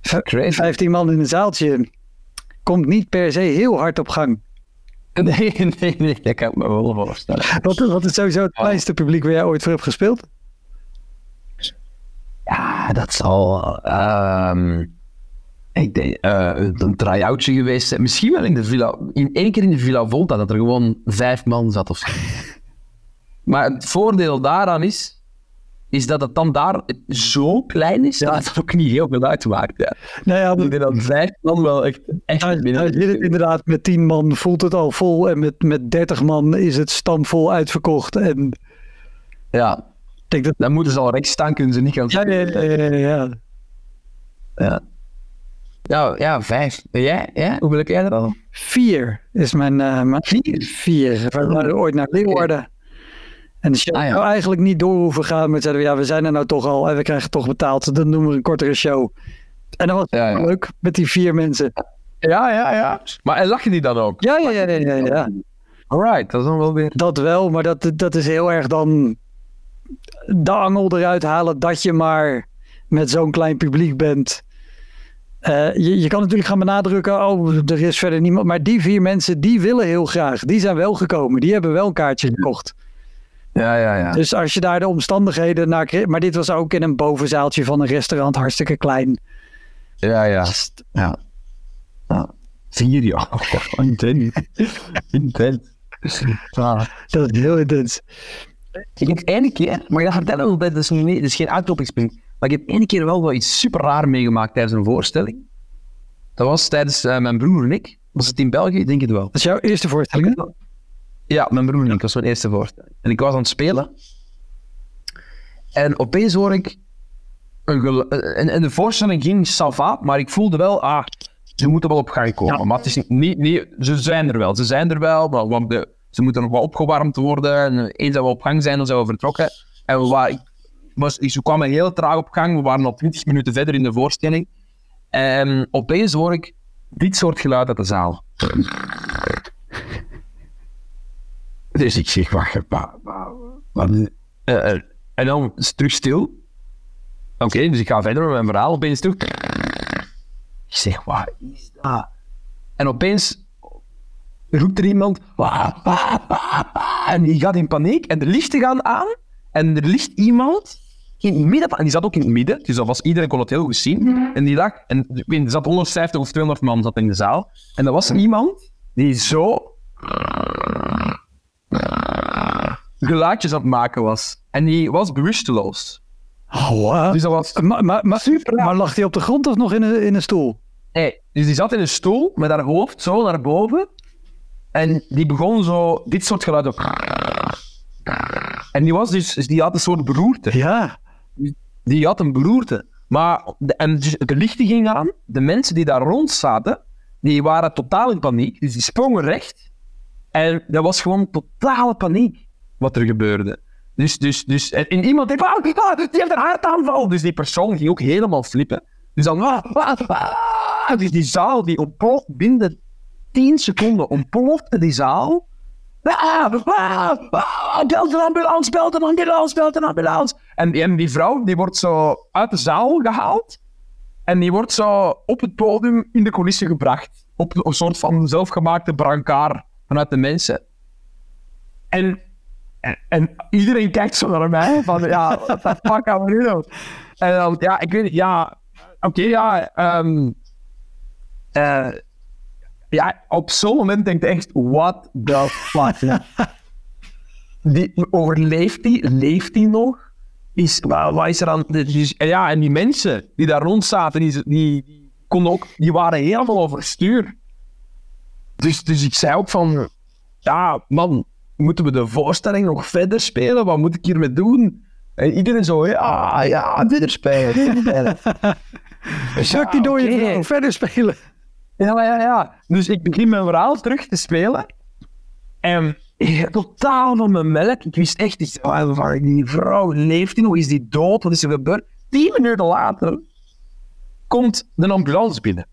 v- Crazy. 15 man in een zaaltje komt niet per se heel hard op gang. Nee, nee, nee. Dat kan ik me wel voorstellen. Wat, wat is sowieso het kleinste publiek waar jij ooit voor hebt gespeeld? Ja, dat zal. ehm, ik denk eh, een try-outje geweest zijn. Misschien wel in de Villa. In één keer in de Villa Volta dat er gewoon vijf man zat of zo. maar het voordeel daaraan is. Is dat het dan daar zo klein is dat het ook niet heel veel uitmaakt. Ja. Nou ja, Ik denk dat vijf man wel echt. echt binnen- zit het inderdaad met 10 man voelt het al vol en met, met 30 man is het stampvol uitverkocht. En ik Ja, denk dat. dan moeten ze al rechts staan, kunnen ze niet gaan Ja, ja, ja, ja, ja. Ja, ja, ja vijf. Jij? Ja? Hoe wil jij er al? Vier is mijn. mijn Vier? Vier. We waren ooit naar Leeuwarden. En de show Ah, ja. zou eigenlijk niet door hoeven gaan. Zeiden we, ja, we zijn er nou toch al en we krijgen toch betaald. Dan doen we een kortere show. En dat was Ja, ja. leuk met die vier mensen. Ja, ja, ja. Maar en lachen die dan ook? Ja, ja, ja, ja, ja, ja. Alright, dat is dan wel weer. Dat wel, maar dat, dat is heel erg dan de angel eruit halen dat je maar met zo'n klein publiek bent. Eh, je, je kan natuurlijk gaan benadrukken, oh, er is verder niemand. Maar die vier mensen, die willen heel graag. Die zijn wel gekomen. Die hebben wel een kaartje gekocht. Ja, ja, ja. Dus als je daar de omstandigheden naar kreeg. Maar dit was ook in een bovenzaaltje van een restaurant, hartstikke klein. Ja, ja. Ja. ja. Vier, ja. Intens. Intens. Ja. Dat is heel intens. Ik heb één keer, maar dat vertellen we dat is, niet, dat is geen uitknopingspunt. Maar ik heb één keer wel wel iets super raar meegemaakt tijdens een voorstelling. Dat was tijdens eh, mijn broer en ik. Was het in België? Ik denk het wel. Dat is jouw eerste voorstelling? Ja, mijn broer en ik. Was mijn eerste voorstelling. En ik was aan het spelen. En opeens hoor ik... Een en, en de voorstelling ging sava, maar ik voelde wel... Ah, ze moeten wel op gang komen. Ja. Maar het is niet, niet... Ze zijn er wel. Ze zijn er wel, maar want de, ze moeten nog wat opgewarmd worden. En eens dat we op gang zijn, dan zijn we vertrokken. En we waren... ik, ze kwamen heel traag op gang. We waren al 20 minuten verder in de voorstelling. En opeens hoor ik dit soort geluid uit de zaal. Dus ik zeg, wacht? Eh, eh, en dan is het terug stil. Oké, dus ik ga verder met mijn verhaal. Opeens terug. Ik zeg, wat is dat? En opeens roept er iemand. En die gaat in paniek. En de lichten gaan aan. En er ligt iemand in het midden. En die zat ook in het midden. Dus dat was, iedereen kon het heel goed zien. En die lag. En ik er zat 150 of 200 man zat in de zaal. En dat was iemand die zo geluidjes aan het maken was. En die was bewusteloos. Oh. Dus dat was maar, maar, maar, super maar lag hij op de grond of nog in een, in een stoel? Nee, dus die zat in een stoel met haar hoofd zo naar boven. En die begon zo dit soort geluiden. En die was dus, dus die had een soort beroerte. Ja. Die had een beroerte. Maar, de, en dus de lichten gingen aan. De mensen die daar rond zaten, die waren totaal in paniek. Dus die sprongen recht. En dat was gewoon totale paniek wat er gebeurde. Dus, dus, dus, en, iemand denkt, ah, ah, die heeft een hartaanval. Dus die persoon ging ook helemaal flippen. Dus dan, ah. Dus die zaal die ontploft binnen 10 seconden, ontplofte die zaal. Ah, ah, ah, belt een ambulance, belt een ambulance, belt een ambulance. En, en die vrouw die wordt zo uit de zaal gehaald. En die wordt zo op het podium in de coulissen gebracht. Op een soort van zelfgemaakte brancard vanuit de mensen. En, en, en iedereen kijkt zo naar mij van, ja, wat de fuck gaan we nu doen? En dan, ja, ik weet niet, ja, oké, ja, ehm, eh, ja, op zo'n moment denk je echt, what the fuck? die, overleeft die? Leeft die nog? Is, wat, is er aan... Dus, ja, en die mensen die daar rond zaten, die, die, die, konden ook, die waren helemaal overstuur. Dus, dus ik zei ook van, ja, man, moeten we de voorstelling nog verder spelen? Wat moet ik hiermee doen? En iedereen zo, ja, ja, verder spelen. verder spelen. Zak die door je oké. vrouw. verder spelen. Ja, ja, ja. Dus ik begin mijn verhaal terug te spelen. En ik, totaal van mijn melk. Ik wist echt niet, oh, waar- die vrouw, leeft die nog? Is die dood? Wat is er gebeurd? Tien minuten later komt de ambulance binnen.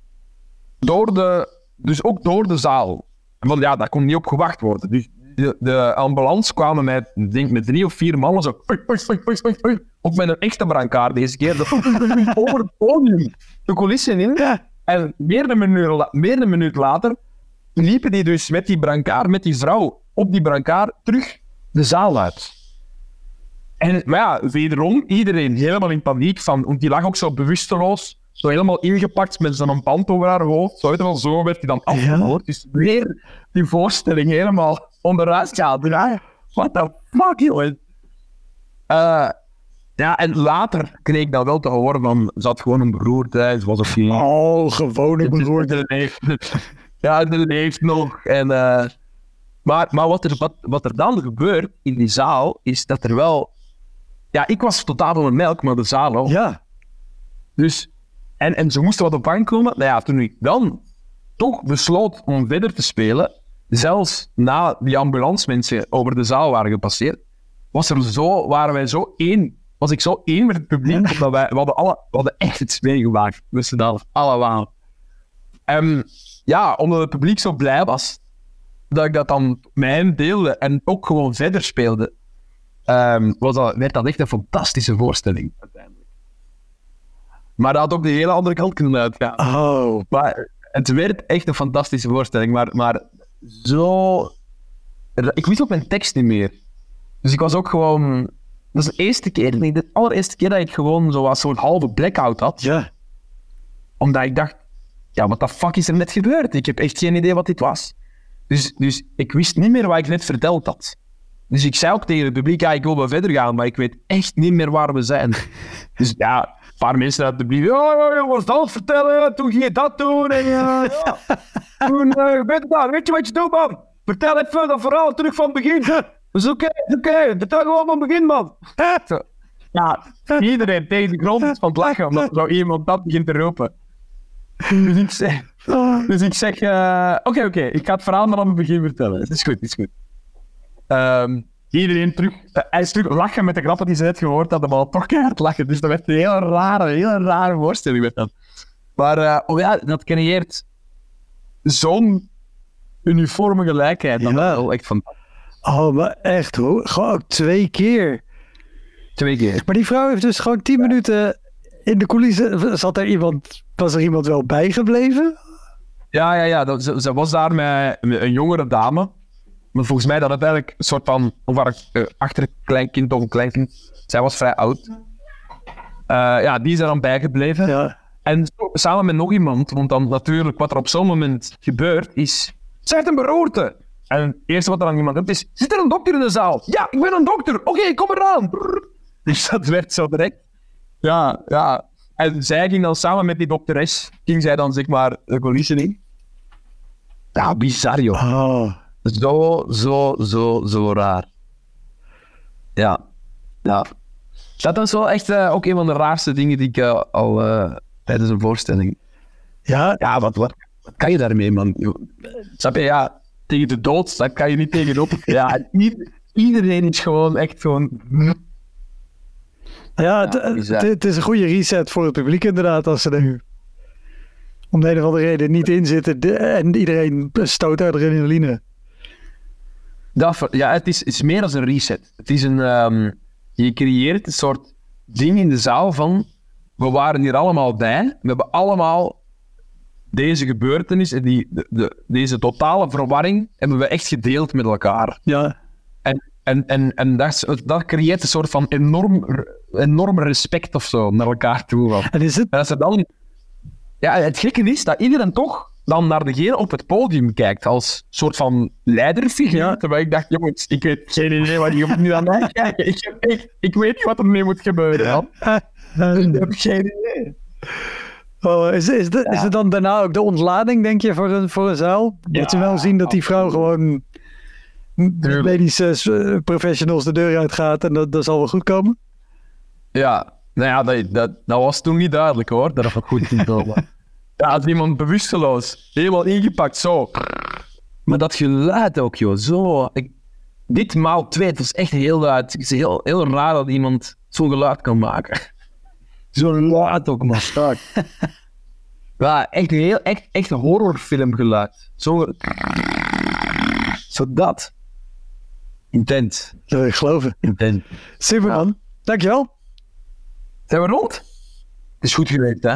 Door de, dus ook door de zaal. Want ja, daar kon niet op gewacht worden. Dus de, de ambulance kwamen met, denk met drie of vier mannen zo. Ook met een echte brancard deze keer. Over het podium. De coulissen in. En meer dan, een minuut, meer een minuut later liepen die dus met die brancard, met die vrouw op die brancard, terug de zaal uit. En, maar ja, wederom, iedereen helemaal in paniek van, want die lag ook zo bewusteloos, zo helemaal ingepakt met zo'n band over haar hoofd. Zo, weet je wel, zo werd hij dan afgehoord. Dus weer die voorstelling helemaal onderuit. Ja, what the fuck, joh. Eh, ja, en later kreeg ik dan wel te horen van, ze had gewoon een beroerte, ze was ook geen... Oh, gewoon een ja, de leeft nog. En, eh, maar maar wat, er, wat, wat er dan gebeurt in die zaal, is dat er wel... Ja, ik was totaal onder melk, maar de zaal ook. Ja. Dus, en, en ze moesten wat op gang komen. Nou ja, toen ik dan toch besloot om verder te spelen, zelfs na die ambulance-mensen over de zaal waren gepasseerd, was er zo, waren wij zo één, was ik zo één met het publiek, omdat wij, we hadden, alle, we hadden echt iets meegemaakt. Dus dat allemaal. En ja, omdat het publiek zo blij was, dat ik dat dan met hen deelde en ook gewoon verder speelde, ehm, was dat, werd dat echt een fantastische voorstelling. Maar dat had ook de hele andere kant kunnen uitgaan. Oh. Maar het werd echt een fantastische voorstelling, maar, maar zo... Ik wist ook mijn tekst niet meer. Dus ik was ook gewoon... Dat is de eerste keer, nee, de allereerste keer dat ik gewoon zo was, zo'n halve blackout had. Ja. Omdat ik dacht, ja, wat de fuck is er net gebeurd? Ik heb echt geen idee wat dit was. Dus, dus ik wist niet meer wat ik net verteld had. Dus ik zei ook tegen het publiek, ja, ik wil wel verder gaan, maar ik weet echt niet meer waar we zijn. dus ja, een paar mensen uit publiek, ja, ja, ja, was dat vertellen, toen ging je dat doen, en ja, ja. toen uh, weet, je dat, weet je wat je doet, man? Vertel even dat verhaal terug van het begin. Dat is oké, dat is oké, vertel gewoon van het begin, man. Ja, iedereen tegen de grond van het lachen, omdat zo iemand dat begint te roepen. Dus ik zeg, dus ik zeg eh, oké, oké, ik ga het verhaal maar aan het begin vertellen. Het is goed, het is goed. Ehm, iedereen terug, eh, hij is terug lachen met de grappen die ze net gehoord hadden, maar toch keihard lachen. Dus dat werd een hele rare, hele rare voorstelling met dat. Maar eh, oh ja, dat creëert zo'n uniforme gelijkheid. Dat Ja. is wel echt van Oh, maar echt hoor. Gewoon twee keer. twee keer. Maar die vrouw heeft dus gewoon tien minuten in de coulissen. Zat er iemand, was er iemand wel bijgebleven? Ja, ja, ja. Dat, ze, ze was daar met een jongere dame. Maar volgens mij dat het eigenlijk een soort van... Of haar uh, achterkleinkind of een kleinkind. Zij was vrij oud. Uh, ja, die is er dan bijgebleven. Ja. En samen met nog iemand. Want dan natuurlijk, wat er op zo'n moment gebeurt, is... Ze heeft een beroerte. En het eerste wat er aan iemand doet is, zit er een dokter in de zaal? Ja, ik ben een dokter. Oké, kom eraan. Brrr. Dus dat werd zo direct. Ja, ja. En zij ging dan samen met die dokteres, ging zij dan zeg maar de coulissen in. Ja, bizar joh. Oh. Zo, zo, zo, zo raar. Ja. Ja. Dat was wel echt eh, ook een van de raarste dingen die ik eh, al eh, tijdens een voorstelling... Ja, Ja, wat, wat, wat kan je daarmee, man? Snap je? Ja, tegen de dood, daar kan je niet tegenop. Ja, ieder- iedereen is gewoon echt gewoon... ja, het, Ja, is een goede reset voor het publiek inderdaad. Als ze er nu om de een of andere reden niet in zitten de- en iedereen stoot adrenaline. Dat, ja, het is, het is meer dan een reset. Het is een... ehm, je creëert een soort ding in de zaal van... We waren hier allemaal bij. We hebben allemaal deze gebeurtenis en die, de, de- deze totale verwarring hebben we echt gedeeld met elkaar. Ja, En, en, en, en dat, dat creëert een soort van enorm, enorm respect of zo naar elkaar toe. En is het... En als er dan... Ja, het gekke is dat iedereen toch dan naar degene op het podium kijkt als soort van leiderfiguur. Ja. Terwijl ik dacht, jongens, ik weet geen idee wat je moet nu aan mij kijken. Ik, heb echt- ik weet niet wat er nu moet gebeuren. man. Ik heb geen idee. Oh, is, is, de, is het dan daarna ook de ontlading, denk je, voor een, voor een zaal? Dat ze wel zien dat die vrouw gewoon Tuurlijk. medische eh, professionals de deur uitgaat en dat, dat zal wel goed komen? Ja, nou ja, dat, dat, dat was toen niet duidelijk hoor, dat het goed ging komen. Ja, als iemand bewusteloos, helemaal ingepakt, zo. Maar dat geluid ook, joh, zo. Ik, dit maal twee, het was echt heel luid. Het is heel, heel raar dat iemand zo'n geluid kan maken. Zo luid ook, man. Ja, echt een heel, echt, echt een horrorfilmgeluid. Zo, zo dat. Intens, Dat wil ik geloven. intens. Super man. Dankjewel. Zijn we rond? Het is goed geweest, hè?